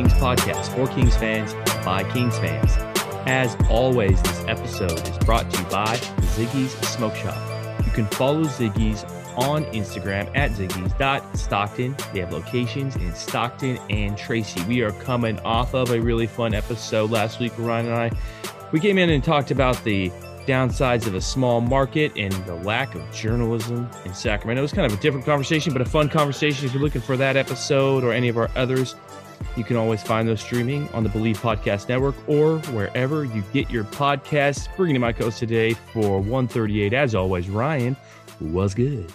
Kings podcast for Kings fans by Kings fans. As always, this episode is brought to you by Ziggy's Smoke Shop. You can follow Ziggy's on Instagram at Ziggy's.Stockton. They have locations in Stockton and Tracy. We are coming off of a really fun episode last week, Ryan and I. We came in and talked about the downsides of a small market and the lack of journalism in Sacramento. It was kind of a different conversation, but a fun conversation. If you're looking for that episode or any of our others, you can always find those streaming on the Believe Podcast Network or wherever you get your podcasts. Bringing to my coast today for 138, as always, Ryan. Was good.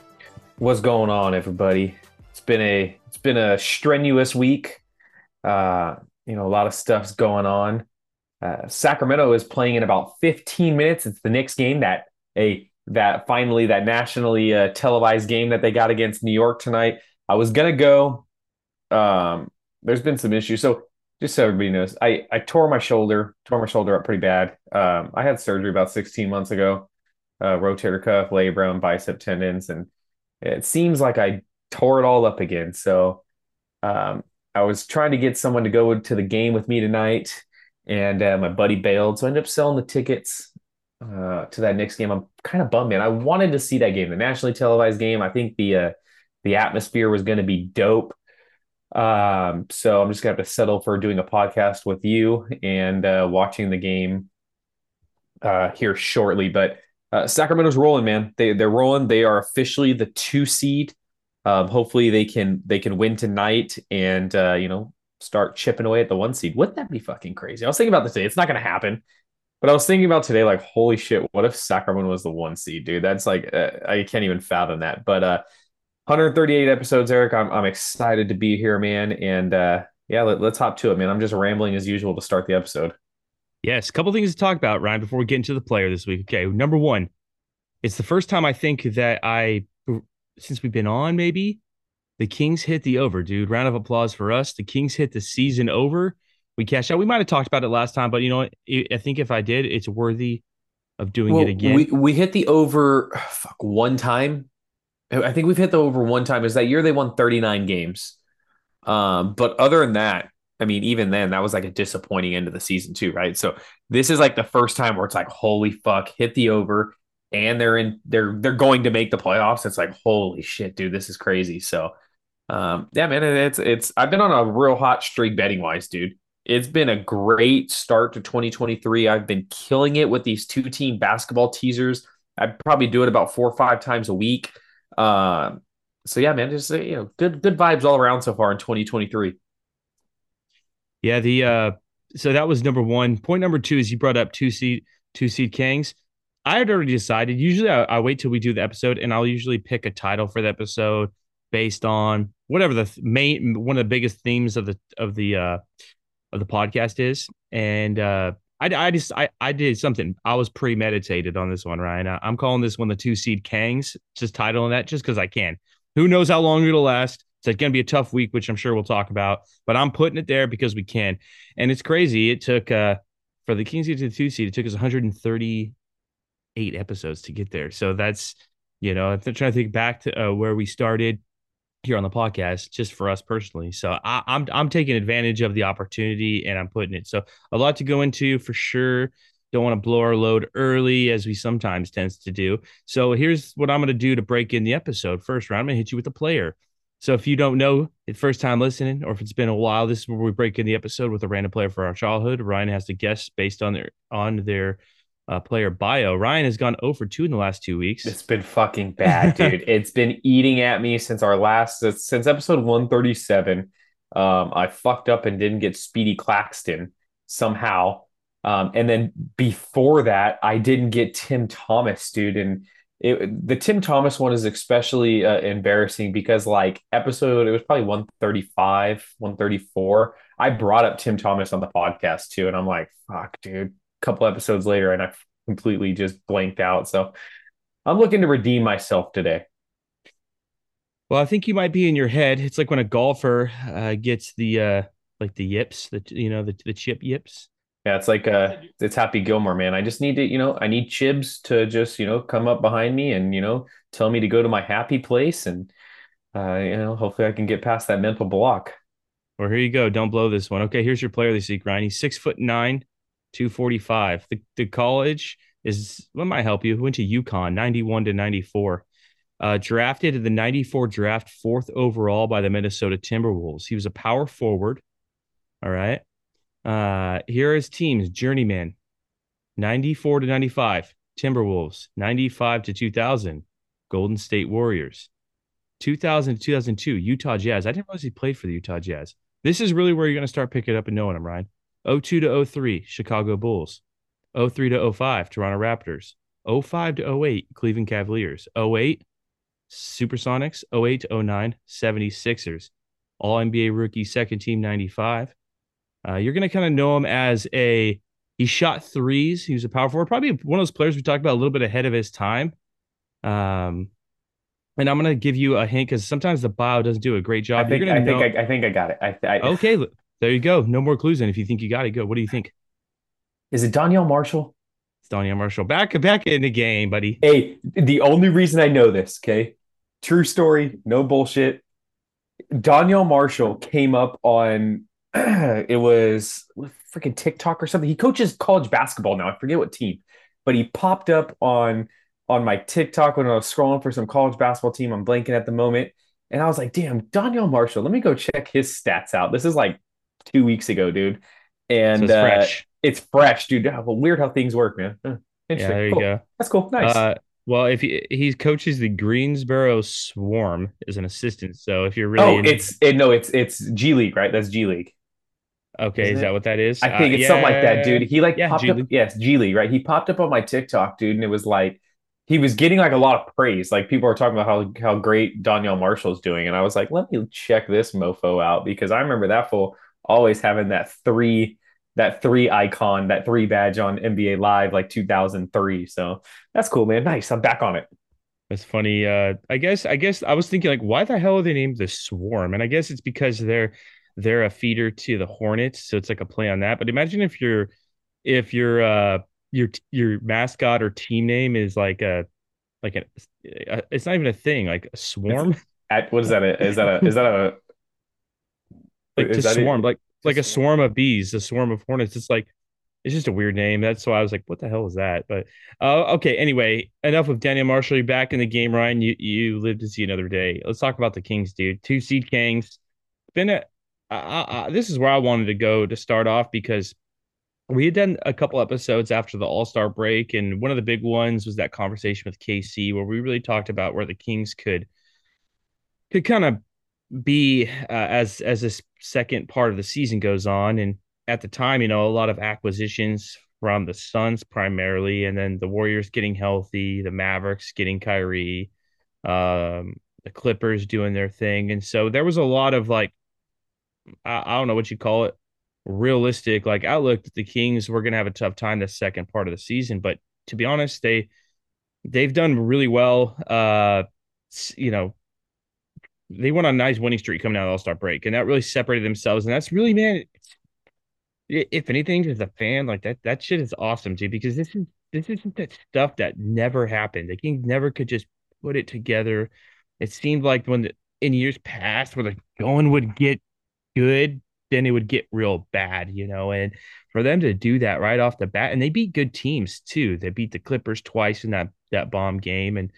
What's going on, everybody? It's been a it's been a strenuous week. Uh, you know, a lot of stuff's going on. Uh, Sacramento is playing in about 15 minutes. It's the next game that a that finally that nationally uh, televised game that they got against New York tonight. I was gonna go. Um, there's been some issues, so just so everybody knows, I I tore my shoulder, tore my shoulder up pretty bad. Um, I had surgery about 16 months ago, uh, rotator cuff, labrum, bicep tendons, and it seems like I tore it all up again. So um, I was trying to get someone to go to the game with me tonight and uh, my buddy bailed, so I ended up selling the tickets uh, to that next game. I'm kind of bummed, man. I wanted to see that game, the nationally televised game. I think the uh, the atmosphere was going to be dope. Um, so I'm just gonna have to settle for doing a podcast with you and uh, watching the game uh, here shortly. But uh, Sacramento's rolling, man. They they're rolling. They are officially the two seed. Um, hopefully they can they can win tonight and uh, you know start chipping away at the one seed. Wouldn't that be fucking crazy? I was thinking about this today. It's not to happen. But I was thinking about today, like, holy shit, what if Sacramento was the one seed, dude? That's like, uh, I can't even fathom that. But uh, 138 episodes, Eric. I'm, I'm excited to be here, man. And uh, yeah, let, us hop to it, man. I'm just rambling as usual to start the episode. Yes, a couple things to talk about, Ryan, before we get into the player this week. Okay, number one, it's the first time I think that I, since we've been on, maybe the Kings hit the over, dude. Round of applause for us. The Kings hit the season over. We cashed out. We might have talked about it last time, but you know what? I think if I did, it's worthy of doing well, it again. We we hit the over fuck, one time. I think we've hit the over one time. Is that year they won 39 games. Um, but other than that, I mean, even then, that was like a disappointing end of the season too, right? So this is like the first time where it's like, holy fuck, hit the over, and they're in, they're they're going to make the playoffs. It's like, holy shit, dude, this is crazy. So um, yeah, man, it's it's I've been on a real hot streak betting wise, dude. It's been a great start to 2023. I've been killing it with these two team basketball teasers. I probably do it about four or five times a week. Um, so yeah, man, just you know, good good vibes all around so far in 2023. Yeah, the uh, so that was number one. Point number two is you brought up two seed two seed Kings. I had already decided. Usually, I, I wait till we do the episode, and I'll usually pick a title for the episode based on whatever the main one of the biggest themes of the of the uh of the podcast is and uh I, I just I, I did something. I was premeditated on this one Ryan. I, am calling this one the two seed Kangs. Just titling that just because I can. Who knows how long it'll last? It's going to be a tough week which I'm sure we'll talk about but I'm putting it there because we can. And it's crazy. It took uh for the Kings to the two seed it took us 138 episodes to get there. So that's you know they're trying to think back to uh, where we started here on the podcast just for us personally. So I, I'm I'm taking advantage of the opportunity and I'm putting it. So a lot to go into for sure. Don't want to blow our load early as we sometimes tends to do. So here's what I'm going to do to break in the episode. First round, I'm going to hit you with a player. So if you don't know, it's first time listening, or if it's been a while, this is where we break in the episode with a random player for our childhood. Ryan has to guess based on their on their uh, player bio. Ryan has gone 0 for 2 in the last two weeks. It's been fucking bad, dude. it's been eating at me since our last since episode 137. Um, I fucked up and didn't get Speedy Claxton somehow. Um, and then before that, I didn't get Tim Thomas, dude. And it, the Tim Thomas one is especially uh, embarrassing because like episode, it was probably 135, 134. I brought up Tim Thomas on the podcast too. And I'm like, fuck, dude, couple episodes later and I completely just blanked out. So I'm looking to redeem myself today. Well, I think you might be in your head. It's like when a golfer uh, gets the uh, like the yips, the you know the the chip yips. Yeah, it's like uh it's Happy Gilmore, man. I just need to, you know, I need Chubbs to just, you know, come up behind me and, you know, tell me to go to my happy place and uh, you know, hopefully I can get past that mental block. Well, here you go. Don't blow this one. Okay, here's your player this week, Ryan. He's six foot nine, 245. The, the college is what might help you. Went to UConn, 91 to 94. Uh, drafted in the 94 draft, fourth overall by the Minnesota Timberwolves. He was a power forward. All right. Uh, here are his teams Journeyman, 94 to 95. Timberwolves, 95 to 2000. Golden State Warriors, 2000 to 2002. Utah Jazz. I didn't realize he played for the Utah Jazz. This is really where you're going to start picking up and knowing him, Ryan. 02 to 03, Chicago Bulls. 03 to 05, Toronto Raptors. 05 to 08, Cleveland Cavaliers. 08, Supersonics. 08 to 09, 76ers. All NBA rookie, second team 95. Uh, you're going to kind of know him as a, he shot threes. He was a power forward, probably one of those players we talked about a little bit ahead of his time. Um, and I'm going to give you a hint because sometimes the bio doesn't do a great job. I think, I, know... think I, I, think I got it. I, I... Okay, there you go. No more clues. And if you think you got it, go. What do you think? Is it Donyell Marshall? It's Donyell Marshall. Back back in the game, buddy. Hey, the only reason I know this, okay? True story, no bullshit. Donyell Marshall came up on it was freaking TikTok or something. He coaches college basketball now. I forget what team, but he popped up on on my TikTok when I was scrolling for some college basketball team. I'm blanking at the moment. And I was like, damn, Donyell Marshall, let me go check his stats out. This is like two weeks ago, dude. And so it's, uh, fresh. it's fresh, dude. weird how things work, man. interesting. Yeah, there you cool. go. That's cool. Nice. Uh, well, if he he coaches the Greensboro Swarm as an assistant, so if you're really oh, it's it, no, it's it's G League, right? That's G League. Okay, Isn't is that what that is? I think uh, it's yeah. something like that, dude. He like yeah, popped G-League. up. Yes, G League, right? He popped up on my TikTok, dude, and it was like he was getting like a lot of praise. Like people are talking about how how great Donyell Marshall is doing, and I was like, let me check this mofo out because I remember that fool always having that three that three icon, that three badge on NBA Live like 2003. So that's cool, man. Nice. I'm back on it. That's funny. Uh, I guess I guess I was thinking like, why the hell are they named the Swarm? And I guess it's because they're they're a feeder to the Hornets, so it's like a play on that. But imagine if you're if your uh your your mascot or team name is like a like a, a it's not even a thing, like a swarm. At, what is that? A, is that a is that a like to swarm like like a swarm of bees, a swarm of hornets. It's like it's just a weird name. That's why I was like, what the hell is that? But uh, okay, anyway, enough of Donyell Marshall. You're back in the game, Ryan. You you live to see another day. Let's talk about the Kings, dude. Two seed Kings. Been a I, I, this is where I wanted to go to start off because we had done a couple episodes after the All Star break, and one of the big ones was that conversation with KC where we really talked about where the Kings could could kind of be uh, as as this second part of the season goes on, and at the time, you know, a lot of acquisitions from the Suns primarily, and then the Warriors getting healthy, the Mavericks getting Kyrie, um, the Clippers doing their thing, and so there was a lot of like I, I don't know what you call it, realistic like outlook that the Kings were going to have a tough time the second part of the season. But to be honest, they they've done really well. Uh, you know, they went on a nice winning streak coming out of All Star break, and that really separated themselves. And that's really, man, if anything, as a fan, like that, that shit is awesome too, because this is this isn't that stuff that never happened. The Kings never could just put it together. It seemed like when the in years past where the going would get good, then it would get real bad, you know. And for them to do that right off the bat, and they beat good teams too. They beat the Clippers twice in that that bomb game, and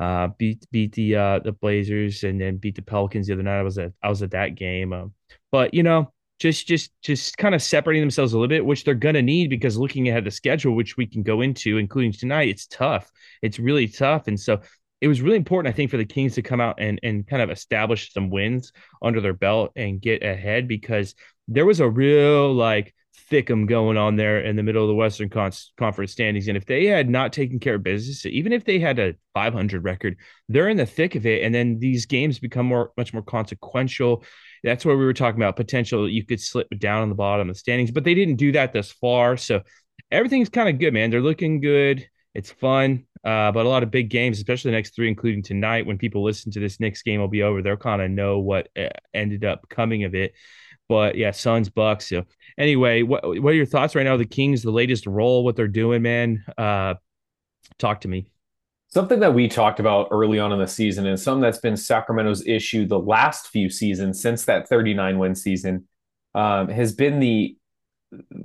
uh, beat beat the uh, the Blazers, and then beat the Pelicans the other night. I was at I was at that game, um, but you know, just just just kind of separating themselves a little bit, which they're gonna need because looking ahead the schedule, which we can go into, including tonight, it's tough. It's really tough, and so it was really important, I think, for the Kings to come out and and kind of establish some wins under their belt and get ahead because there was a real like thickum going on there in the middle of the Western Con- Conference standings. And if they had not taken care of business, even if they had a 500 record, they're in the thick of it. And then these games become more, much more consequential. That's where we were talking about potential. You could slip down on the bottom of the standings, but they didn't do that thus far. So everything's kind of good, man. They're looking good. It's fun. Uh, but a lot of big games, especially the next three, including tonight, when people listen to this next game will be over, they'll kind of know what uh, ended up coming of it. But yeah, Suns, Bucks. So anyway, what what are your thoughts right now? The Kings, the latest role, what they're doing, man. Uh, talk to me. Something that we talked about early on in the season, and something that's been Sacramento's issue the last few seasons since that 39 win season, um, has been the,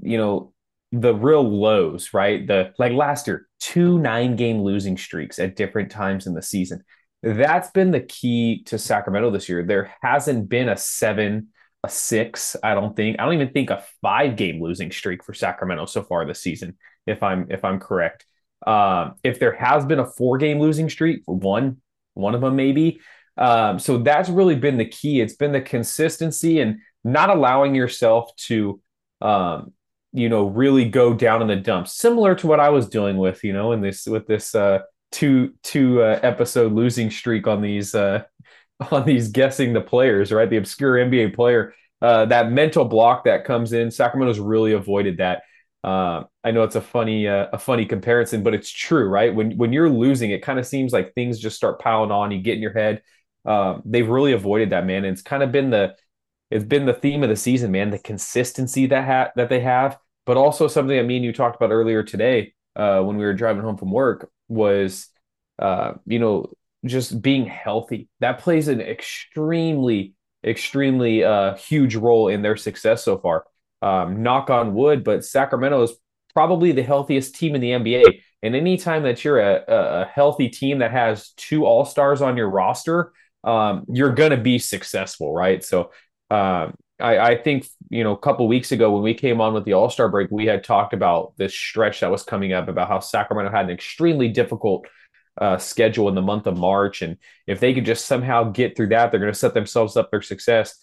you know, the real lows, right? The like last year, two nine game losing streaks at different times in the season. That's been the key to Sacramento this year. There hasn't been a seven a six. I don't think. I don't even think a five game losing streak for Sacramento so far this season. If I'm if I'm correct, um, if there has been a four game losing streak, one one of them maybe. Um, so that's really been the key. It's been the consistency and not allowing yourself to, um, you know, really go down in the dumps. Similar to what I was dealing with, you know, in this with this uh, two two uh, episode losing streak on these uh, on these guessing the players, right? The obscure NBA player, uh, that mental block that comes in. Sacramento's really avoided that. Uh, I know it's a funny uh, a funny comparison, but it's true, right? When when you're losing, it kind of seems like things just start piling on. You get in your head. Um, they've really avoided that, man. And it's kind of been the it's been the theme of the season, man. The consistency that ha- that they have, but also something that me and you talked about earlier today uh, when we were driving home from work was, uh, you know, just being healthy. That plays an extremely, extremely uh, huge role in their success so far. Um, knock on wood, but Sacramento is probably the healthiest team in the NBA. And anytime that you're a, a healthy team that has two All Stars on your roster, um, you're going to be successful, right? So um, I, I, think you know a couple weeks ago when we came on with the All Star break, we had talked about this stretch that was coming up about how Sacramento had an extremely difficult uh, schedule in the month of March. And if they could just somehow get through that, they're going to set themselves up for success.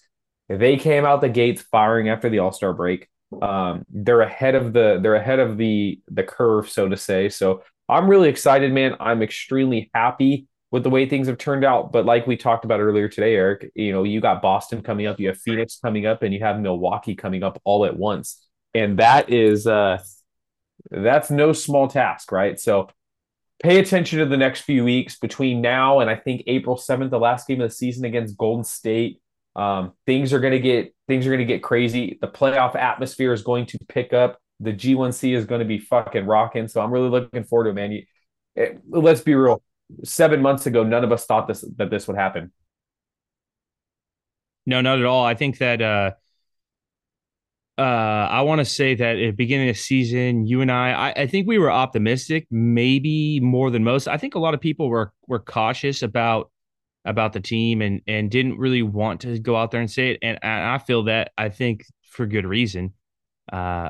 They came out the gates firing after the All Star break, um, they're ahead of the they're ahead of the the curve, so to say. So I'm really excited, man. I'm extremely happy with the way things have turned out. But like we talked about earlier today, Eric, you know, you got Boston coming up, you have Phoenix coming up, and you have Milwaukee coming up all at once. And that is uh that's no small task, right? So pay attention to the next few weeks between now and I think April 7th, the last game of the season against Golden State. Um, things are going to get things are going to get crazy. The playoff atmosphere is going to pick up. The G1C is going to be fucking rocking. So I'm really looking forward to it, man. You, it, let's be real. Seven months ago, none of us thought this that this would happen. No, not at all. I think that uh, uh, I want to say that at the beginning of the season, you and I, I, I, think we were optimistic, maybe more than most. I think a lot of people were were cautious about about the team and and didn't really want to go out there and say it. And, and I feel that I think for good reason. Uh,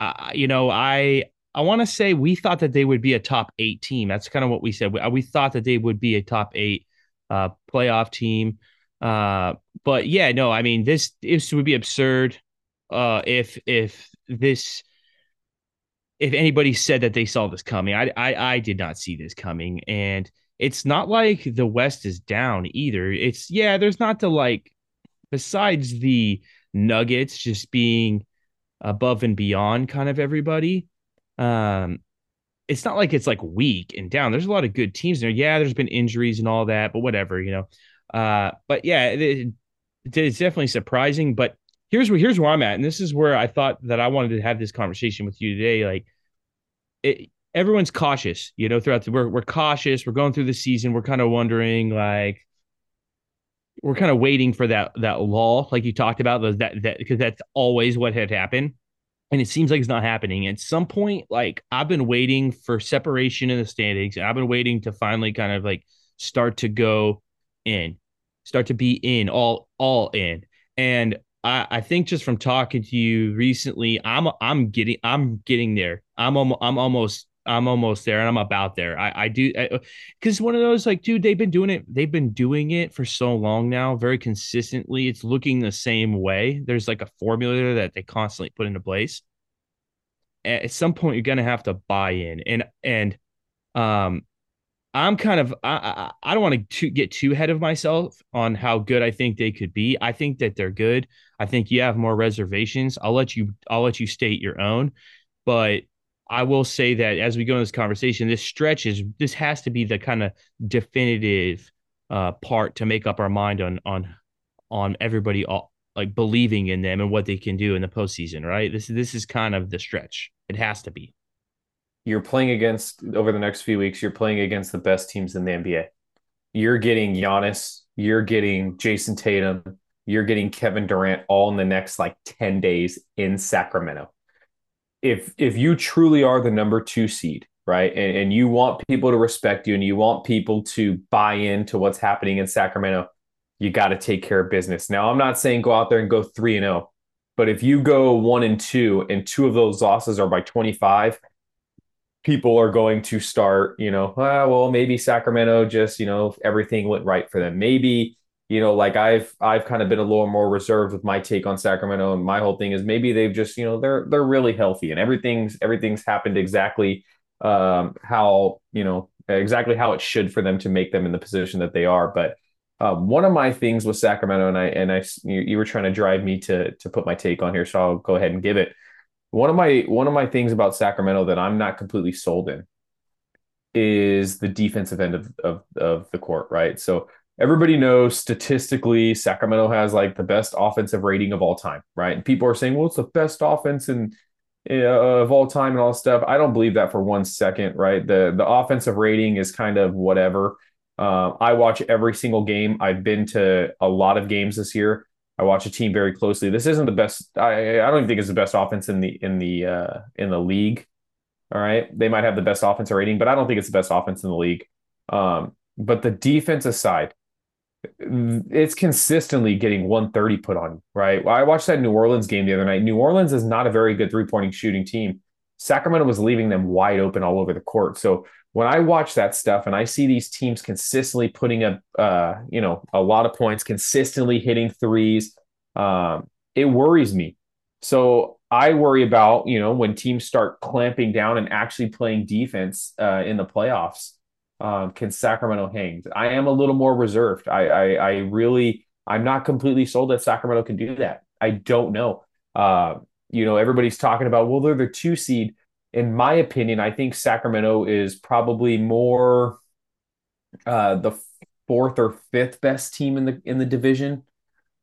I, you know, I I want to say we thought that they would be a top eight team. That's kind of what we said. We, we thought that they would be a top eight uh, playoff team. Uh, but yeah, no, I mean this this would be absurd uh, if if this if anybody said that they saw this coming. I, I I did not see this coming, and it's not like the West is down either. It's yeah, there's not the like besides the Nuggets just being above and beyond kind of everybody. Um, it's not like it's like weak and down. There's a lot of good teams there. Yeah, there's been injuries and all that, but whatever, you know. Uh, but yeah, it, it's definitely surprising. But here's where here's where I'm at, and this is where I thought that I wanted to have this conversation with you today. Like, it, everyone's cautious, you know. Throughout the we're we're cautious. We're going through the season. We're kind of wondering like, we're kind of waiting for that that lull, like you talked about, those that that because that's always what had happened. And it seems like it's not happening. At some point, like I've been waiting for separation in the standings, and I've been waiting to finally kind of like start to go in, start to be in, all all in. And I, I think just from talking to you recently, I'm I'm getting I'm getting there. I'm I'm almost I'm almost there and I'm about there. I, I do because one of those like, dude, they've been doing it. They've been doing it for so long now, very consistently. It's looking the same way. There's like a formula that they constantly put into place. At some point, you're gonna have to buy in, and and um, I'm kind of I I, don't want to get too ahead of myself on how good I think they could be. I think that they're good. I think you have more reservations. I'll let you I'll let you state your own, but I will say that as we go in this conversation, this stretch is this has to be the kind of definitive uh, part to make up our mind on on on everybody all, like believing in them and what they can do in the postseason. Right? This this is kind of the stretch. It has to be. You're playing against over the next few weeks. You're playing against the best teams in the NBA. You're getting Giannis. You're getting Jayson Tatum. You're getting Kevin Durant all in the next like ten days in Sacramento if if you truly are the number two seed, right, and, and you want people to respect you and you want people to buy into what's happening in Sacramento, you got to take care of business. Now, I'm not saying go out there and go three and zero, oh, but if you go one and two, and two of those losses are by 25, people are going to start, you know, ah, well, maybe Sacramento just, you know, everything went right for them. Maybe you know, like I've I've kind of been a little more reserved with my take on Sacramento, and my whole thing is maybe they've just you know they're they're really healthy and everything's everything's happened exactly um, how you know exactly how it should for them to make them in the position that they are. But um, one of my things with Sacramento, and I and I you, you were trying to drive me to to put my take on here, so I'll go ahead and give it. One of my one of my things about Sacramento that I'm not completely sold in is the defensive end of of, of the court, right? So everybody knows statistically Sacramento has like the best offensive rating of all time, right? And people are saying, well, it's the best offense in uh, of all time and all stuff. I don't believe that for one second, right? The the offensive rating is kind of whatever. Uh, I watch every single game. I've been to a lot of games this year. I watch a team very closely. This isn't the best. I, I don't even think it's the best offense in the in the uh, in the league. All right, they might have the best offensive rating, but I don't think it's the best offense in the league. Um, but the defensive side, it's consistently getting 130 put on, you, right? I watched that New Orleans game the other night. New Orleans is not a very good three pointing shooting team. Sacramento was leaving them wide open all over the court. So when I watch that stuff and I see these teams consistently putting up, uh, you know, a lot of points, consistently hitting threes, um, it worries me. So I worry about, you know, when teams start clamping down and actually playing defense uh, in the playoffs um, can Sacramento hang? I am a little more reserved. I, I, I really, I'm not completely sold that Sacramento can do that. I don't know. Uh, you know, everybody's talking about, well, they're the two seed. In my opinion, I think Sacramento is probably more uh, the fourth or fifth best team in the in the division,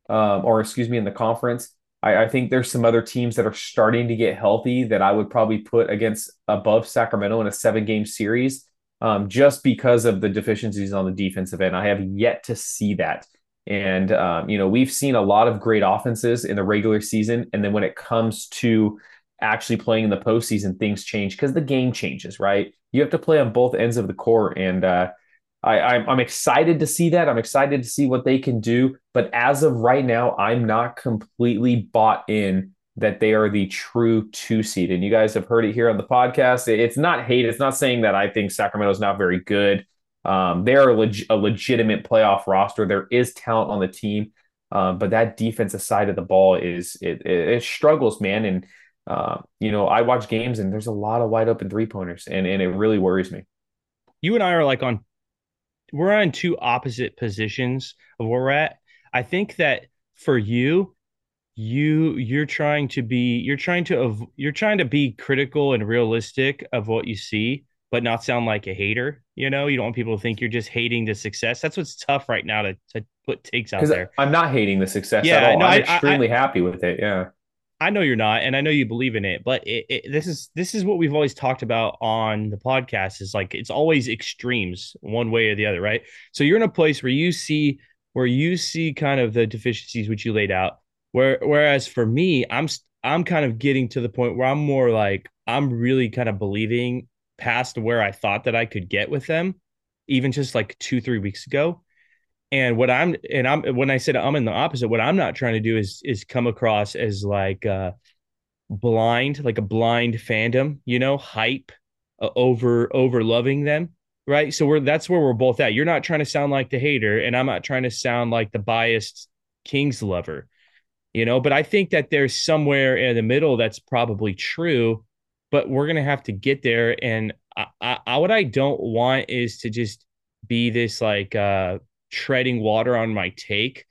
um, or excuse me, in the conference. I, I think there's some other teams that are starting to get healthy that I would probably put against above Sacramento in a seven game series um, just because of the deficiencies on the defensive end. I have yet to see that. And, um, you know, we've seen a lot of great offenses in the regular season. And then when it comes to actually playing in the postseason, things change because the game changes, right? You have to play on both ends of the court. And uh, I, I'm excited to see that. I'm excited to see what they can do. But as of right now, I'm not completely bought in that they are the true two seed. And you guys have heard it here on the podcast. It's not hate. It's not saying that I think Sacramento is not very good. Um, they're a, leg- a, legitimate playoff roster. There is talent on the team, um, but that defensive side of the ball is it, it, it struggles, man. And uh, you know, I watch games and there's a lot of wide open three pointers, and and it really worries me. You and I are like on, we're on two opposite positions of where we're at. I think that for you, you you're trying to be you're trying to you're trying to be critical and realistic of what you see but not sound like a hater you know? You don't want people to think you're just hating the success. That's what's tough right now to, to put takes out there. I'm not hating the success yeah, at all. no, i'm I, extremely I, happy with it yeah i know you're not and i know you believe in it but it, it, this is this is what we've always talked about on the podcast is like it's always extremes one way or the other right so you're in a place where you see where you see kind of the deficiencies which you laid out. Where whereas for me, I'm I'm kind of getting to the point where I'm more like I'm really kind of believing past where I thought that I could get with them, even just like two three weeks ago. And what I'm and I'm when I said I'm in the opposite, what I'm not trying to do is is come across as like uh blind, like a blind fandom, you know, hype uh, over over loving them, right? So we're that's where we're both at. You're not trying to sound like the hater, and I'm not trying to sound like the biased Kings lover, you know. But I think that there's somewhere in the middle that's probably true, but we're gonna have to get there. And I, I, what I don't want is to just be this like uh treading water on my take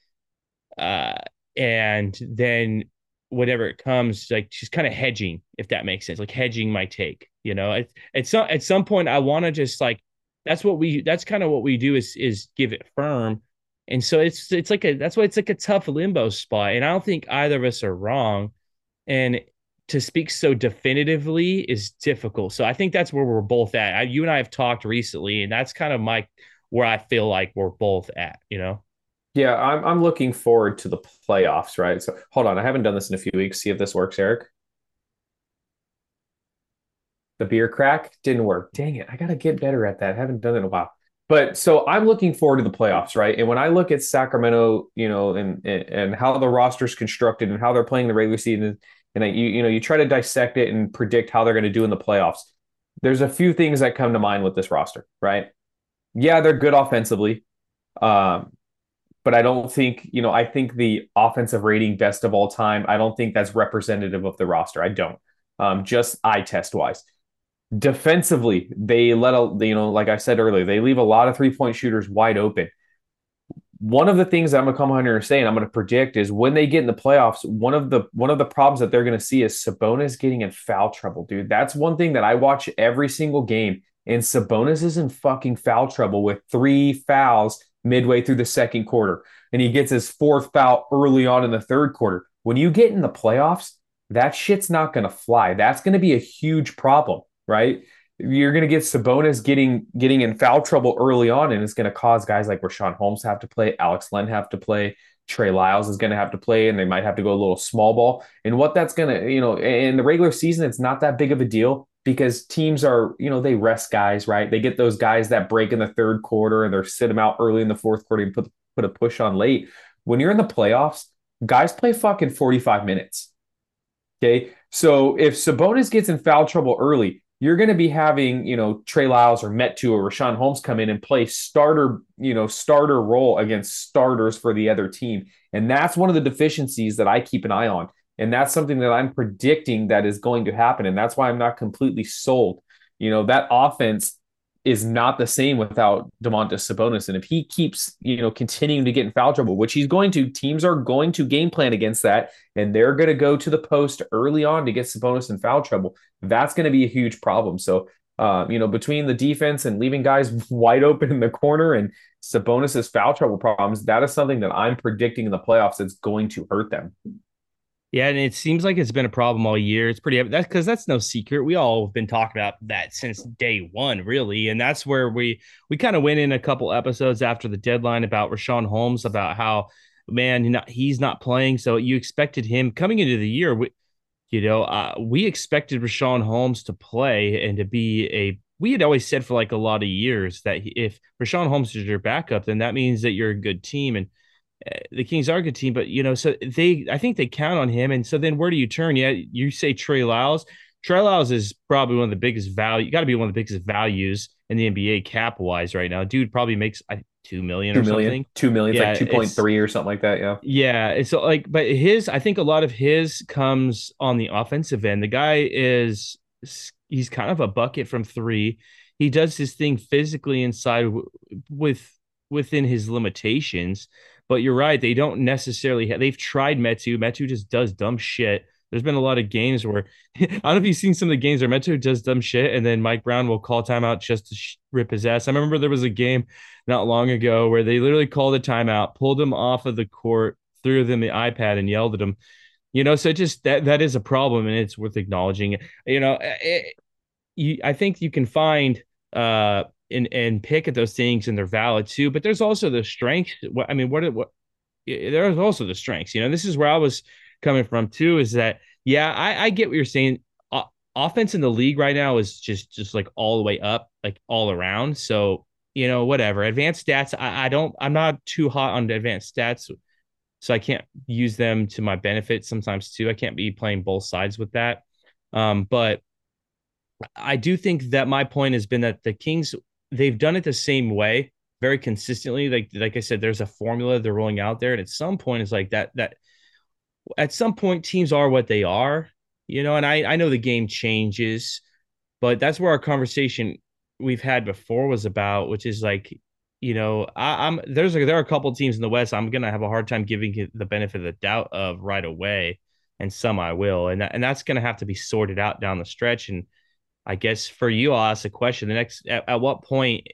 uh and then whatever it comes like she's kind of hedging if that makes sense like hedging my take you know? At, at some at some point i want to just like that's what we that's kind of what we do is is give it firm. And so it's it's like a that's why it's like a tough limbo spot and i don't think either of us are wrong. And to speak so definitively is difficult. So i think that's where we're both at. I, you and i have talked recently and that's kind of my where I feel like we're both at, you know? Yeah, I'm I'm looking forward to the playoffs, right? So hold on, I haven't done this in a few weeks. See if this works, Eric. The beer crack didn't work. Dang it. I gotta get better at that. I haven't done it in a while. But so I'm looking forward to the playoffs, right? And when I look at Sacramento, you know, and and, and how the roster's constructed and how they're playing the regular season, and I, you you know, you try to dissect it and predict how they're going to do in the playoffs. There's a few things that come to mind with this roster, right? Yeah, they're good offensively. Um, but I don't think, you know, I think the offensive rating best of all time, I don't think that's representative of the roster. I don't. Um, just eye test wise. Defensively, they let a, you know, like I said earlier, they leave a lot of three point shooters wide open. One of the things that I'm gonna come on here and say, and I'm gonna predict, is when they get in the playoffs, one of the one of the problems that they're gonna see is Sabonis getting in foul trouble, dude. That's one thing that I watch every single game and Sabonis is in fucking foul trouble with three fouls midway through the second quarter. And he gets his fourth foul early on in the third quarter. When you get in the playoffs, that shit's not going to fly. That's going to be a huge problem, right? You're going to get Sabonis getting getting in foul trouble early on, and it's going to cause guys like Richaun Holmes have to play, Alex Len have to play, Trey Lyles is going to have to play, and they might have to go a little small ball. And what that's going to, you know, in the regular season, it's not that big of a deal because teams are, you know, they rest guys, right? They get those guys that break in the third quarter and they're sit them out early in the fourth quarter and put put a push on late. When you're in the playoffs, guys play fucking 45 minutes. Okay. So if Sabonis gets in foul trouble early, you're going to be having, you know, Trey Lyles or Metu or Richaun Holmes come in and play starter, you know, starter role against starters for the other team. And that's one of the deficiencies that I keep an eye on. And that's something that I'm predicting that is going to happen. And that's why I'm not completely sold. You know, that offense is not the same without Domantas Sabonis. And if he keeps, you know, continuing to get in foul trouble, which he's going to, teams are going to game plan against that. And they're going to go to the post early on to get Sabonis in foul trouble. That's going to be a huge problem. So, um, you know, between the defense and leaving guys wide open in the corner and Sabonis's foul trouble problems, that is something that I'm predicting in the playoffs that's going to hurt them. Yeah, and it seems like it's been a problem all year. It's pretty that's because that's no secret. We all have been talking about that since day one, really, and that's where we we kind of went in a couple episodes after the deadline about Richaun Holmes about how man he's not playing, so you expected him coming into the year. We, you know, uh, we expected Richaun Holmes to play and to be a. We had always said for like a lot of years that if Richaun Holmes is your backup, then that means that you're a good team and the Kings are a good team, but you know, so they I think they count on him. And so then where do you turn? Yeah, you say Trey Lyles. Trey Lyles is probably one of the biggest value. Got to be one of the biggest values in the NBA cap wise right now. Dude probably makes I, two million or million, something. Two million, yeah, like two point three or something like that. Yeah, yeah. It's so like, but his I think a lot of his comes on the offensive end. The guy is he's kind of a bucket from three. He does his thing physically inside with within his limitations. But you're right; they don't necessarily. Have, they've tried Metu. Metu just does dumb shit. There's been a lot of games where I don't know if you've seen some of the games where Metu does dumb shit, and then Mike Brown will call timeout just to sh- rip his ass. I remember there was a game not long ago where they literally called a timeout, pulled him off of the court, threw them the iPad, and yelled at him. You know, so just that that is a problem, and it's worth acknowledging. You know, it, you, I think you can find uh and and pick at those things and they're valid too. But there's also the strength. What I mean, what what there's also the strengths. You know, this is where I was coming from too. Is that yeah, I, I get what you're saying. Offense in the league right now is just just like all the way up, like all around. So you know, whatever. Advanced stats, I, I don't. I'm not too hot on advanced stats, so I can't use them to my benefit sometimes too. I can't be playing both sides with that. Um, but I do think that my point has been that the Kings they've done it the same way very consistently. Like like I said, there's a formula they're rolling out there, and at some point, it's like that that at some point teams are what they are, you know. And I I know the game changes, but that's where our conversation we've had before was about, which is like, you know, I, am there's a, there are a couple teams in the West I'm gonna have a hard time giving the benefit of the doubt of right away, and some I will, and that, and that's gonna have to be sorted out down the stretch and I guess for you, I'll ask a question. The next, at, at what point,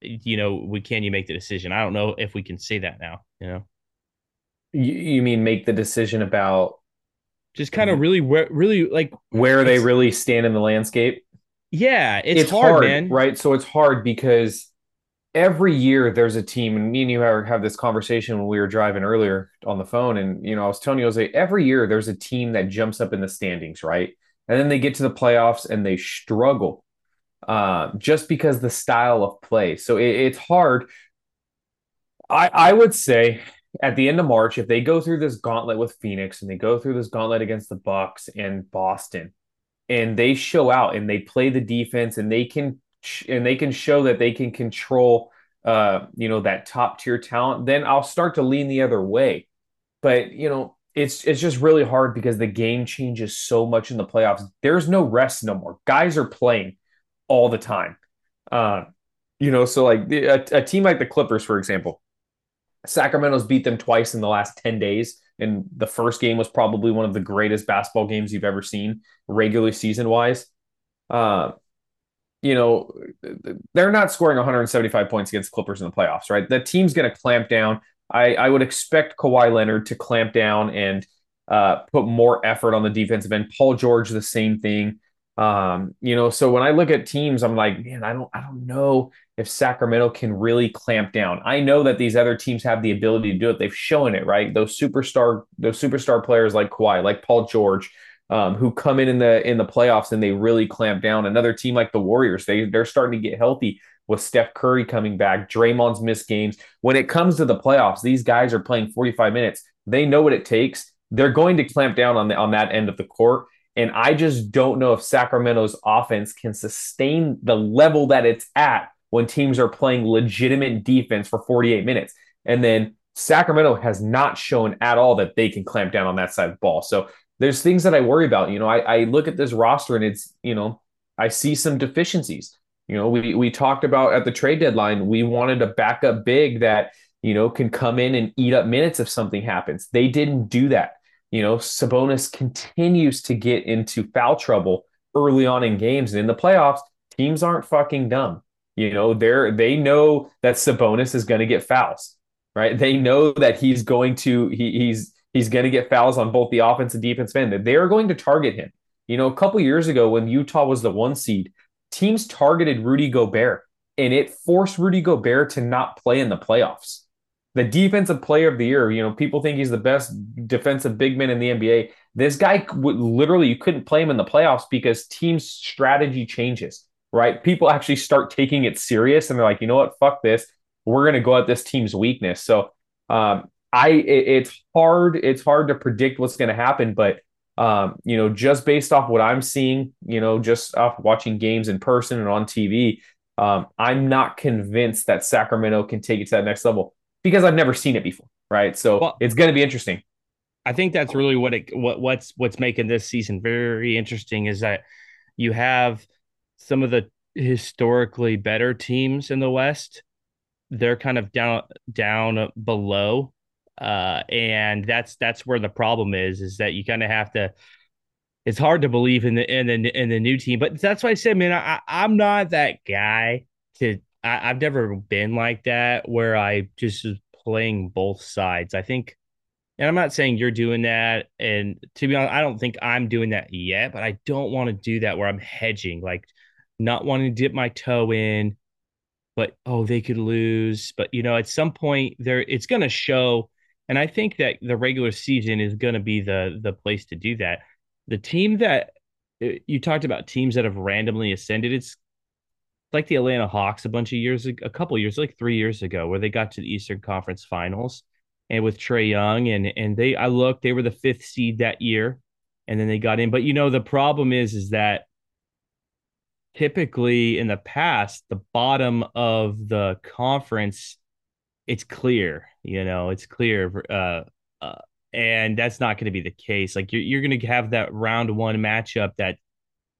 you know, we can you make the decision? I don't know if we can say that now. You know, you, you mean make the decision about just kind of really, really like where they really stand in the landscape? Yeah, it's, it's hard, hard, man. Right, so it's hard because every year there's a team, and me and you have, have this conversation when we were driving earlier on the phone, and you know, I was telling you, I was like, every year there's a team that jumps up in the standings, right? And then they get to the playoffs and they struggle uh, just because the style of play. So it, it's hard. I I would say at the end of March, if they go through this gauntlet with Phoenix and they go through this gauntlet against the Bucks and Boston, and they show out and they play the defense and they can and they can show that they can control uh you know that top tier talent, then I'll start to lean the other way. But you know, it's it's just really hard because the game changes so much in the playoffs. There's no rest no more. Guys are playing all the time. Uh, you know, so like a, a team like the Clippers, for example, Sacramento's beat them twice in the last 10 days. And the first game was probably one of the greatest basketball games you've ever seen, regular season wise. Uh, you know, they're not scoring 175 points against Clippers in the playoffs, right? The team's going to clamp down. I, I would expect Kawhi Leonard to clamp down and uh, put more effort on the defensive end. Paul George, the same thing. Um, you know, so when I look at teams, I'm like, man, I don't, I don't know if Sacramento can really clamp down. I know that these other teams have the ability to do it. They've shown it, right? Those superstar, those superstar players like Kawhi, like Paul George, um, who come in in the in the playoffs and they really clamp down. Another team like the Warriors, they they're starting to get healthy with Steph Curry coming back, Draymond's missed games. When it comes to the playoffs, these guys are playing 45 minutes. They know what it takes. They're going to clamp down on the on that end of the court. And I just don't know if Sacramento's offense can sustain the level that it's at when teams are playing legitimate defense for 48 minutes. And then Sacramento has not shown at all that they can clamp down on that side of the ball. So there's things that I worry about. You know, I, I look at this roster and it's, you know, I see some deficiencies. You know, we we talked about at the trade deadline, we wanted a backup big that, you know, can come in and eat up minutes if something happens. They didn't do that. You know, Sabonis continues to get into foul trouble early on in games. And in the playoffs, teams aren't fucking dumb. You know, they're they know that Sabonis is going to get fouls, right? They know that he's going to he, he's he's going to get fouls on both the offense and defense end. They are going to target him. You know, a couple years ago when Utah was the one seed, teams targeted Rudy Gobert and it forced Rudy Gobert to not play in the playoffs. The defensive player of the year, you know, people think he's the best defensive big man in the NBA. This guy would literally, you couldn't play him in the playoffs because team strategy changes, right? People actually start taking it serious and they're like, you know what, fuck this. We're going to go at this team's weakness. So, um, I, it, it's hard, it's hard to predict what's going to happen, but um, you know, just based off what I'm seeing, you know, just off watching games in person and on TV, um, I'm not convinced that Sacramento can take it to that next level because I've never seen it before, right? So well, it's going to be interesting. I think that's really what it what what's what's making this season very interesting is that you have some of the historically better teams in the West. They're kind of down down below uh, and that's that's where the problem is is that you kind of have to it's hard to believe in the in the in the new team but that's why i said man I, i'm not that guy to I, i've never been like that where i just was playing both sides i think and i'm not saying you're doing that and to be honest i don't think i'm doing that yet but i don't want to do that where i'm hedging like not wanting to dip my toe in but oh, they could lose. But you know, at some point there it's gonna show. And I think that the regular season is gonna be the the place to do that. The team that uh, you talked about teams that have randomly ascended, it's like the Atlanta Hawks a bunch of years a couple years, like three years ago, where they got to the Eastern Conference Finals and with Trae Young and and they I looked, they were the fifth seed that year, and then they got in. But you know, the problem is is that typically in the past, the bottom of the conference, it's clear, you know, it's clear. Uh, uh, and that's not going to be the case. Like you're, you're going to have that round one matchup that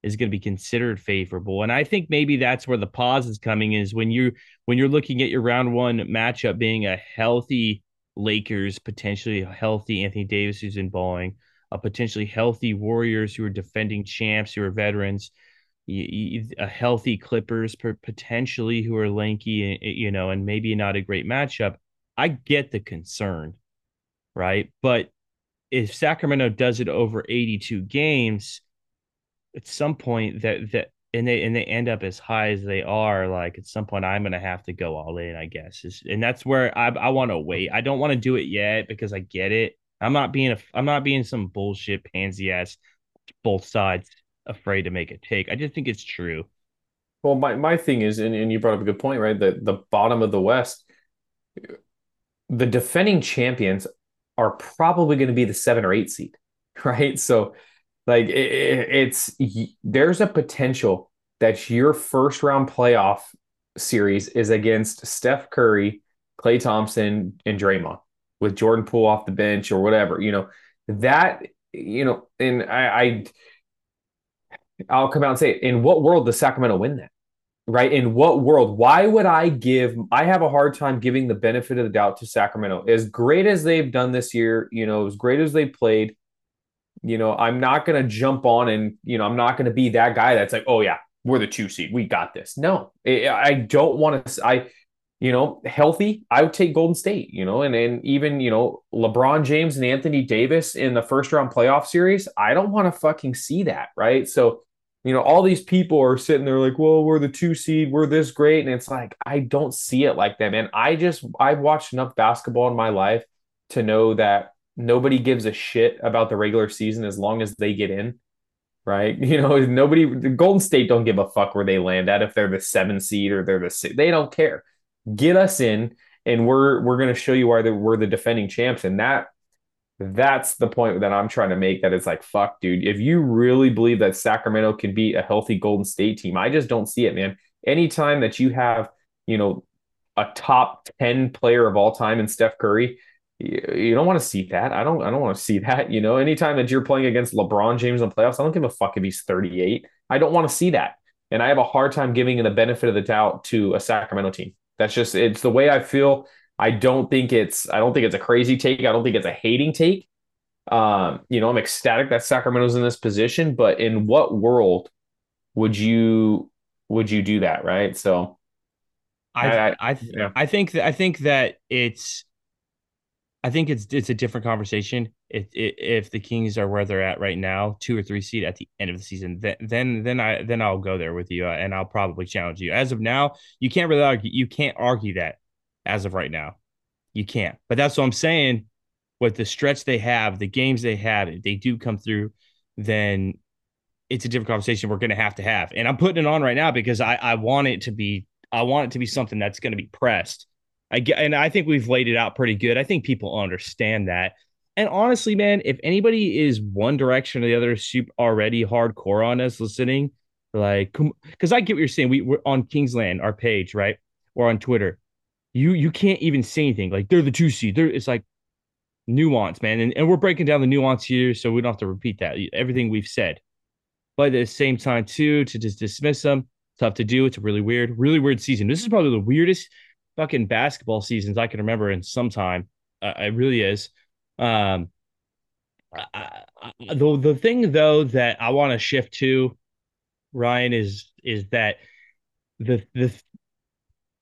is going to be considered favorable. And I think maybe that's where the pause is coming is when you when you're looking at your round one matchup being a healthy Lakers, potentially a healthy Anthony Davis who's in balling, a potentially healthy Warriors who are defending champs who are veterans, a healthy Clippers potentially who are lanky, you know, and maybe not a great matchup. I get the concern, right? But if Sacramento does it over 82 games, at some point that that and they and they end up as high as they are, like at some point I'm gonna have to go all in, I guess. and that's where I I want to wait. I don't want to do it yet because I get it. I'm not being a I'm not being some bullshit pansy ass both sides afraid to make a take. I just think it's true. Well, my, my thing is, and, and you brought up a good point, right? That the bottom of the West, the defending champions are probably going to be the seven or eight seed, right? So, like, it, it's there's a potential that your first round playoff series is against Steph Curry, Klay Thompson, and Draymond with Jordan Poole off the bench or whatever. You know that you know, and I, I I'll come out and say, in what world does Sacramento win that? Right? In what world? Why would I give? I have a hard time giving the benefit of the doubt to Sacramento. As great as they've done this year, you know, as great as they played, you know, I'm not going to jump on and, you know, I'm not going to be that guy that's like, oh, yeah, we're the two seed. We got this. No, I don't want to. I, you know, healthy, I would take Golden State, you know, and, and even, you know, LeBron James and Anthony Davis in the first round playoff series. I don't want to fucking see that. Right. So, you know, all these people are sitting there like, well, we're the two seed, we're this great. And it's like, I don't see it like that, man. I just, I've watched enough basketball in my life to know that nobody gives a shit about the regular season as long as they get in. Right. You know, nobody, the Golden State don't give a fuck where they land at if they're the seven seed or they're the six. They don't care. Get us in and we're, we're going to show you why we're the defending champs. And that that's the point that I'm trying to make. That it's like, fuck, dude. If you really believe that Sacramento can beat a healthy Golden State team, I just don't see it, man. Anytime that you have, you know, a top 10 player of all time in Steph Curry, you, don't want to see that. I don't I don't want to see that. You know, anytime that you're playing against LeBron James in playoffs, I don't give a fuck if he's 38. I don't want to see that. And I have a hard time giving the benefit of the doubt to a Sacramento team. That's just it's the way I feel I don't think it's I don't think it's a crazy take. I don't think it's a hating take. Um, you know, I'm ecstatic that Sacramento's in this position, but in what world would you would you do that, right? So I I I, yeah. I think that I think that it's I think it's it's a different conversation. If if the Kings are where they're at right now, two or three seed at the end of the season, then then then I then I'll go there with you, uh, and I'll probably challenge you. As of now, you can't really argue. You can't argue that as of right now. You can't. But that's what I'm saying. With the stretch they have, the games they have, if they do come through, then it's a different conversation we're going to have to have. And I'm putting it on right now because I, I want it to be I want it to be something that's going to be pressed. I get, and I think we've laid it out pretty good. I think people understand that. And honestly, man, if anybody is one direction or the other super already hardcore on us listening, like, because I get what you're saying. We, we're on Kingsland, our page, right? Or on Twitter you you can't even say anything. Like they're the two seed. There it's like nuance, man. And, and we're breaking down the nuance here, so we don't have to repeat that. Everything we've said. But at the same time, too, to just dismiss them, tough to do. It's a really weird, really weird season. This is probably the weirdest fucking basketball seasons I can remember in some time. Uh, it really is. Um, I, I, the the thing though that I want to shift to, Ryan, is is that the the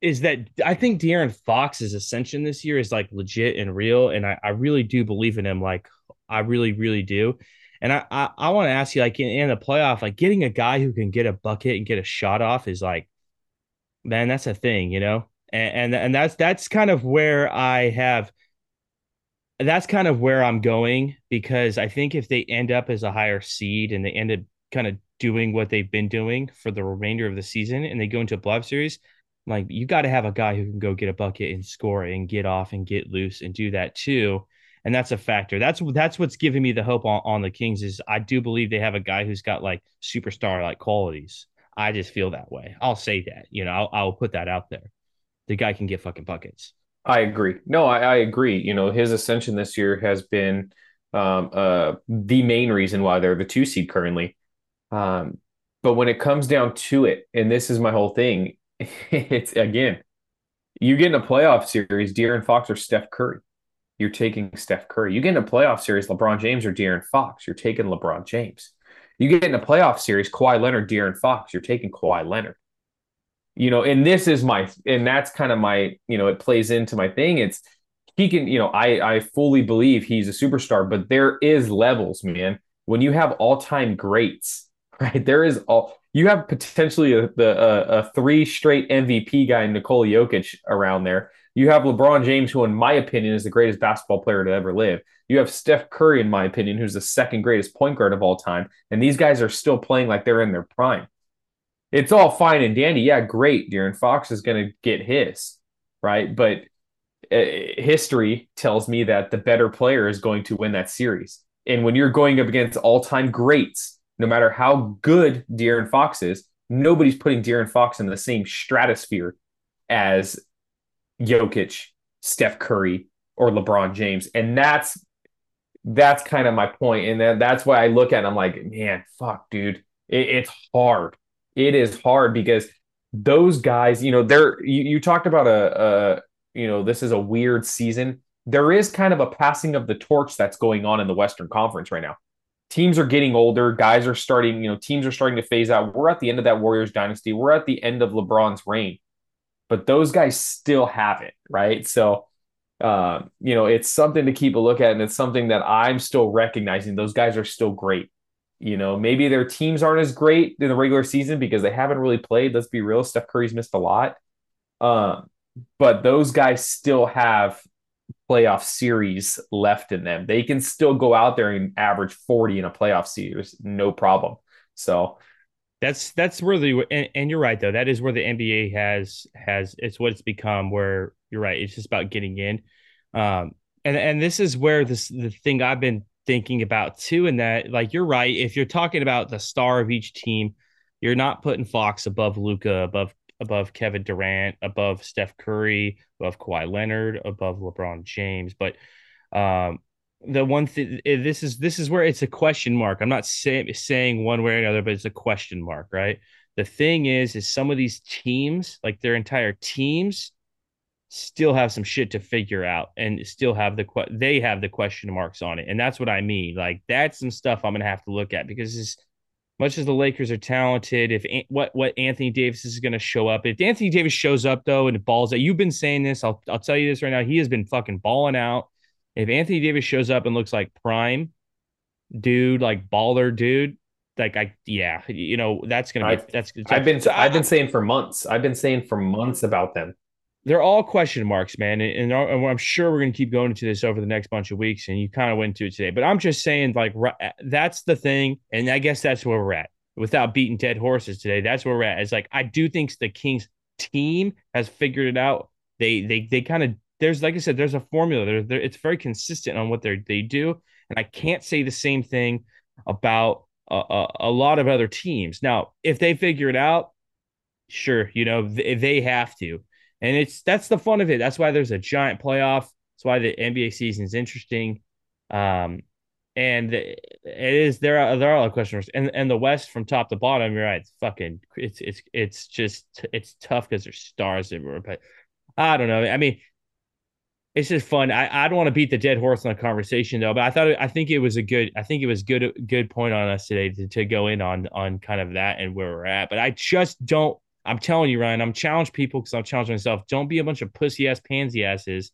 is that I think De'Aaron Fox's ascension this year is like legit and real, and I, I really do believe in him. Like I really, really do. And I I, I want to ask you, like in, in the playoff, like getting a guy who can get a bucket and get a shot off is like Man, that's a thing, you know, and, and and that's that's kind of where I have. That's kind of where I'm going because I think if they end up as a higher seed and they end up kind of doing what they've been doing for the remainder of the season and they go into a playoff series, like you got to have a guy who can go get a bucket and score and get off and get loose and do that too. And that's a factor. That's that's what's giving me the hope on, on the Kings is I do believe they have a guy who's got like superstar like qualities. I just feel that way. I'll say that. You know, I'll, I'll put that out there. The guy can get fucking buckets. I agree. No, I, I agree. You know, his ascension this year has been um, uh, the main reason why they're the two seed currently. Um, but when it comes down to it, and this is my whole thing, it's again, you get in a playoff series, De'Aaron Fox or Steph Curry. You're taking Steph Curry. You get in a playoff series, LeBron James or De'Aaron Fox. You're taking LeBron James. You get in a playoff series, Kawhi Leonard, De'Aaron Fox. You're taking Kawhi Leonard. You know, and this is my, and that's kind of my, you know, it plays into my thing. It's he can, you know, I I fully believe he's a superstar, but there is levels, man. When you have all time greats, right? There is all you have potentially a, the, a, a three straight MVP guy, Nikola Jokic, around there. You have LeBron James, who, in my opinion, is the greatest basketball player to ever live. You have Steph Curry, in my opinion, who's the second greatest point guard of all time. And these guys are still playing like they're in their prime. It's all fine and dandy. Yeah, great. De'Aaron Fox is going to get his, right? But uh, history tells me that the better player is going to win that series. And when you're going up against all time greats, no matter how good De'Aaron Fox is, nobody's putting De'Aaron Fox in the same stratosphere as Jokic, Steph Curry, or LeBron James. And that's that's kind of my point. And that, that's why I look at it, I'm like, man, fuck, dude. It, it's hard. It is hard because those guys, you know, they're you, you talked about a, a you know, this is a weird season. There is kind of a passing of the torch that's going on in the Western Conference right now teams are getting older. Guys are starting, you know, teams are starting to phase out. We're at the end of that Warriors dynasty. We're at the end of LeBron's reign, but those guys still have it, right? So, uh, you know, it's something to keep a look at, and it's something that I'm still recognizing. Those guys are still great. You know, maybe their teams aren't as great in the regular season because they haven't really played. Let's be real. Steph Curry's missed a lot. Um, but those guys still have playoff series left in them. They can still go out there and average 40 in a playoff series, no problem. So that's that's where the and, and, you're right though. That is where the NBA has has it's what it's become where you're right. It's just about getting in. Um and and this is where this the thing I've been thinking about too and that like you're right if you're talking about the star of each team you're not putting Fox above Luka, above above Kevin Durant, above Steph Curry, above Kawhi Leonard, above LeBron James. But um, the one thing this is this is where it's a question mark. I'm not say, saying one way or another, but it's a question mark, right? The thing is, is some of these teams, like their entire teams, still have some shit to figure out and still have the que- they have the question marks on it, and that's what I mean. Like that's some stuff I'm gonna have to look at because it's much as the Lakers are talented, if what what Anthony Davis is going to show up, if Anthony Davis shows up though and balls out, you've been saying this. I'll I'll tell you this right now. He has been fucking balling out. If Anthony Davis shows up and looks like prime dude, like baller dude, like I yeah, you know that's gonna be I, that's. I've been I've been saying for months. I've been saying for months about them they're all question marks, man. And, and, uh, I'm sure we're going to keep going into this over the next bunch of weeks. And you kind of went to it today, but I'm just saying, like, uh, that's the thing. And I guess that's where we're at without beating dead horses today. That's where we're at. It's like, I do think the Kings team has figured it out. They, they, they kind of, there's, like I said, there's a formula there. it's very consistent on what they they do. And I can't say the same thing about a, a, a lot of other teams. Now, if they figure it out, sure, you know, they have to and it's that's the fun of it. That's why there's a giant playoff. That's why the NBA season is interesting. Um, and it is there are there are a lot of questions and and the West from top to bottom. You're right. It's fucking it's it's it's just it's tough because there's stars everywhere. But I don't know. I mean, it's just fun. I, I don't want to beat the dead horse on the conversation though, but I thought I think it was a good I think it was good good point on us today to, to go in on on kind of that and where we're at. But I just don't I'm telling you, Ryan, I'm challenged people because I'm challenging myself. Don't be a bunch of pussy ass pansy asses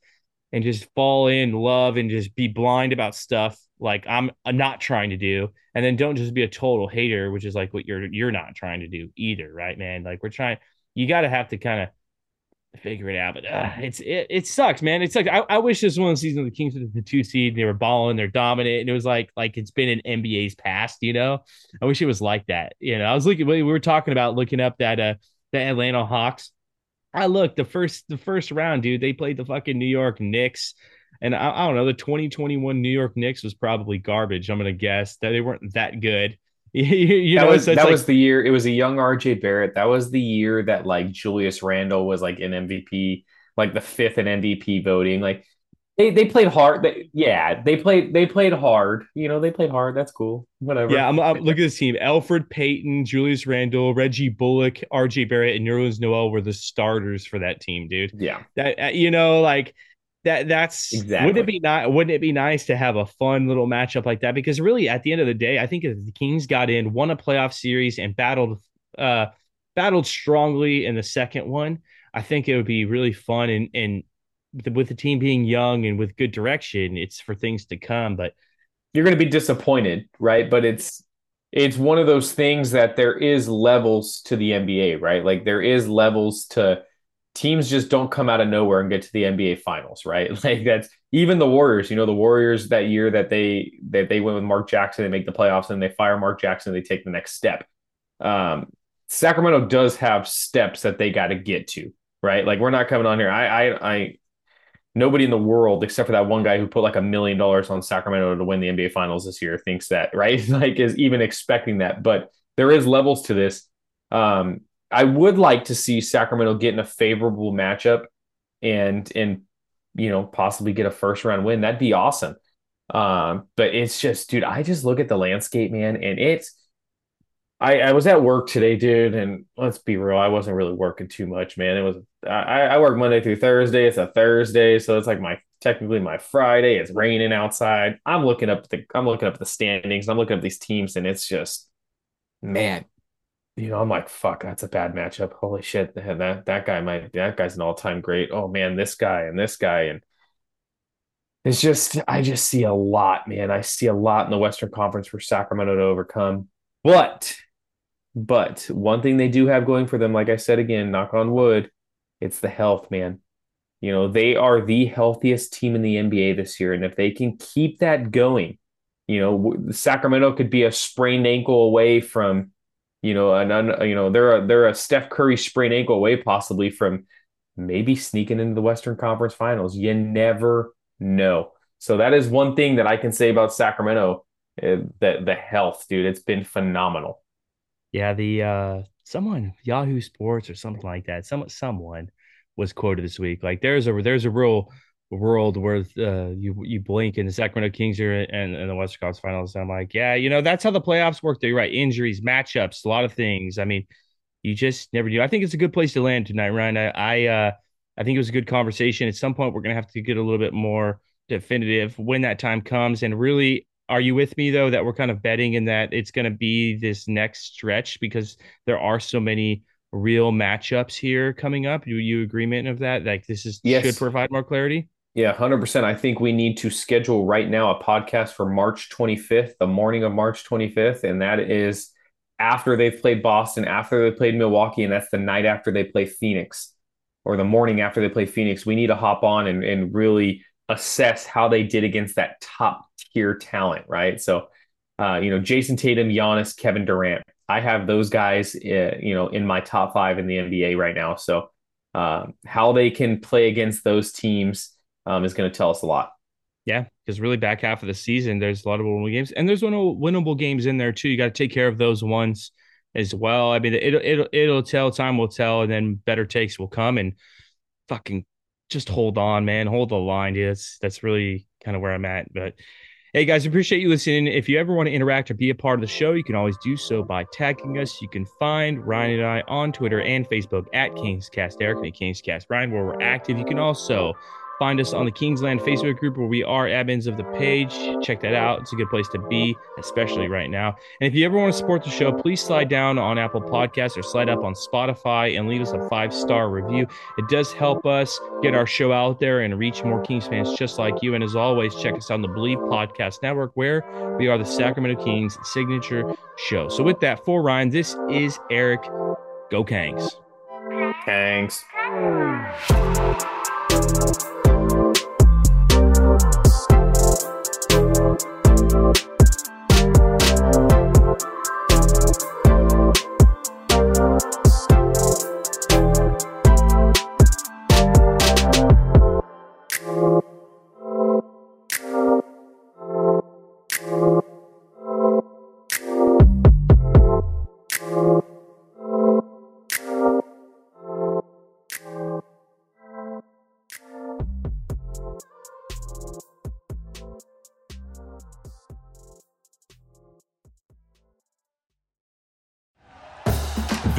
and just fall in love and just be blind about stuff like I'm not trying to do. And then don't just be a total hater, which is like what you're you're not trying to do either, right, man? Like we're trying you got to have to kind of figure it out. But uh, it's it, it sucks, man. It's like I, I wish this one season of the Kings were the two seed. and They were balling, they're dominant, and it was like like it's been in NBA's past. You know, I wish it was like that. You know, I was looking. We were talking about looking up that uh the Atlanta Hawks. I look the first the first round, dude. They played the fucking New York Knicks. And I, I don't know, the 2021 New York Knicks was probably garbage. I'm gonna guess that they weren't that good. you, you that know, was so that like- was the year. It was a young RJ Barrett. That was the year that like Julius Randle was like an MVP, like the fifth in MVP voting. Like they they played hard. They, yeah, they played they played hard. You know, they played hard. That's cool. Whatever. Yeah, I'm, I'm look at this team. Elfrid Payton, Julius Randle, Reggie Bullock, RJ Barrett, and Nerlens Noel were the starters for that team, dude. yeah. That uh, you know, like that that's Exactly. wouldn't it be not wouldn't it be nice to have a fun little matchup like that? Because really at the end of the day, I think if the Kings got in, won a playoff series and battled uh battled strongly in the second one, I think it would be really fun and and with the, team being young and with good direction, it's for things to come. But You're going to be disappointed, right? But it's it's one of those things that there is levels to the NBA, right? Like there is levels to teams just don't come out of nowhere and get to the NBA finals, right? Like that's even the Warriors, you know, the Warriors that year that they that they went with Mark Jackson, they make the playoffs and they fire Mark Jackson, they take the next step. Um Sacramento does have steps that they got to get to, right? Like we're not coming on here. I I I nobody in the world except for that one guy who put like a million dollars on Sacramento to win the NBA finals this year thinks that, right? like is even expecting that. But there is levels to this. Um, I would like to see Sacramento get in a favorable matchup and and you know possibly get a first round win. That'd be awesome. Um, but it's just, dude, I just look at the landscape, man, and it's I, I was at work today, dude, and let's be real, I wasn't really working too much, man. It was I, I work Monday through Thursday. It's a Thursday, so it's like my technically my Friday. It's raining outside. I'm looking up the I'm looking up the standings. I'm looking up these teams, and it's just man, you know, I'm like, fuck, that's a bad matchup. Holy shit, that that, guy might that guy's an all time great. Oh man, this guy and this guy and it's just I just see a lot, man. I see a lot in the Western Conference for Sacramento to overcome. But but one thing they do have going for them, like I said again, knock on wood, it's the health, man. You know, they are the healthiest team in the NBA this year. And if they can keep that going, you know, Sacramento could be a sprained ankle away from, you know, an un, you know, they're a they're a Steph Curry sprained ankle away possibly from maybe sneaking into the Western Conference Finals. You never know. So that is one thing that I can say about Sacramento. Uh, the the health, dude, it's been phenomenal. Yeah, the uh someone Yahoo Sports or something like that. Some someone was quoted this week. Like there's a there's a real world where uh you you blink and the Sacramento Kings are in, in the Western Conference Finals. I'm like, yeah, you know that's how the playoffs work. They're right, injuries, matchups, a lot of things. I mean, you just never do. I think it's a good place to land tonight, Ryan. I I uh I think it was a good conversation. At some point, we're gonna have to get a little bit more definitive when that time comes and really are you with me though that we're kind of betting in that it's going to be this next stretch because there are so many real matchups here coming up? Do you agreement of that? Like this is Yes. should provide more clarity. Yeah, 100%. I think we need to schedule right now a podcast for March 25th, the morning of March 25th. And that is after they've played Boston, after they played Milwaukee, and that's the night after they play Phoenix or the morning after they play Phoenix. We need to hop on and, and really assess how they did against that top tier talent, right? So, uh, you know, Jayson Tatum, Giannis, Kevin Durant. I have those guys, uh, you know, in my top five in the NBA right now. So, um, how they can play against those teams um, is going to tell us a lot. Yeah, because really back half of the season, there's a lot of winnable games, and there's winnable, games in there too. You got to take care of those ones as well. I mean, it'll it'll it'll tell. Time will tell, and then better takes will come. And fucking just hold on, man. Hold the line. Dude. That's that's really kind of where I'm at. But hey, guys, appreciate you listening. If you ever want to interact or be a part of the show, you can always do so by tagging us. You can find Ryan and I on Twitter and Facebook at Kingscast Eric and Kingscast Ryan, where we're active. You can also Find us on the Kingsland Facebook group where we are admins of the page. Check that out. It's a good place to be, especially right now. And if you ever want to support the show, please slide down on Apple Podcasts or slide up on Spotify and leave us a five star review. It does help us get our show out there and reach more Kings fans just like you. And as always, check us out on the Bleav Podcast Network, where we are the Sacramento Kings signature show. So, with that, for Ryan, this is Eric. Go Kangs. Thanks.